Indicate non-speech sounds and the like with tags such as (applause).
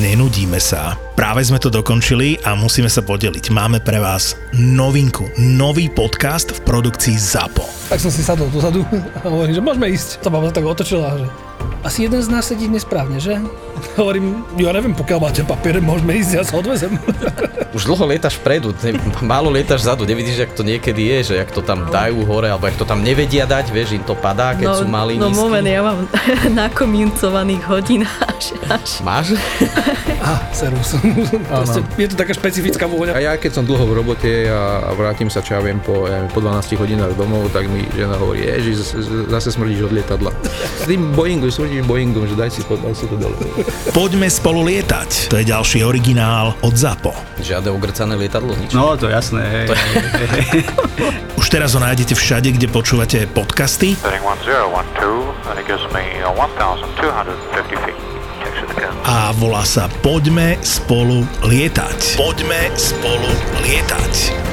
nenudíme sa. Práve sme to dokončili a musíme sa podeliť. Máme pre vás novinku, nový podcast v produkcii ZAPO. Tak som si sadol dozadu a hovorím, že môžeme ísť. Tá baba tak otočila, že asi jeden z nás sedí nesprávne, že? (laughs) Hovorím, ja neviem, pokiaľ máte papier, môžeme ísť, ja sa odvezem. (laughs) Už dlho lietaš vpredu, málo lietaš zadu, nevidíš, jak to niekedy je, že jak to tam dajú hore, alebo jak to tam nevedia dať, vieš, im to padá, keď no, sú malí, No nízky. moment, ja mám (laughs) nakomincovaných hodín až, až. Máš? Á, servus. Proste, je to taká špecifická vôňa. A ja keď som dlho v robote a, a vrátim sa, čo ja viem, po, ja neviem, po 12 hodinách domov, tak mi žena hovorí, ježiš, zase, smrdíš od lietadla. S tým Boeingu, smrdíš Boeingom, že daj si to, daj si to dole. Poďme spolu lietať. To je ďalší originál od ZAPO. Žiadne ogrcané lietadlo, nič. No, to jasné, hej. (laughs) Už teraz ho nájdete všade, kde počúvate podcasty Setting 1012, and it gives me uh, 1,250 feet. A volá sa Poďme spolu lietať. Poďme spolu lietať.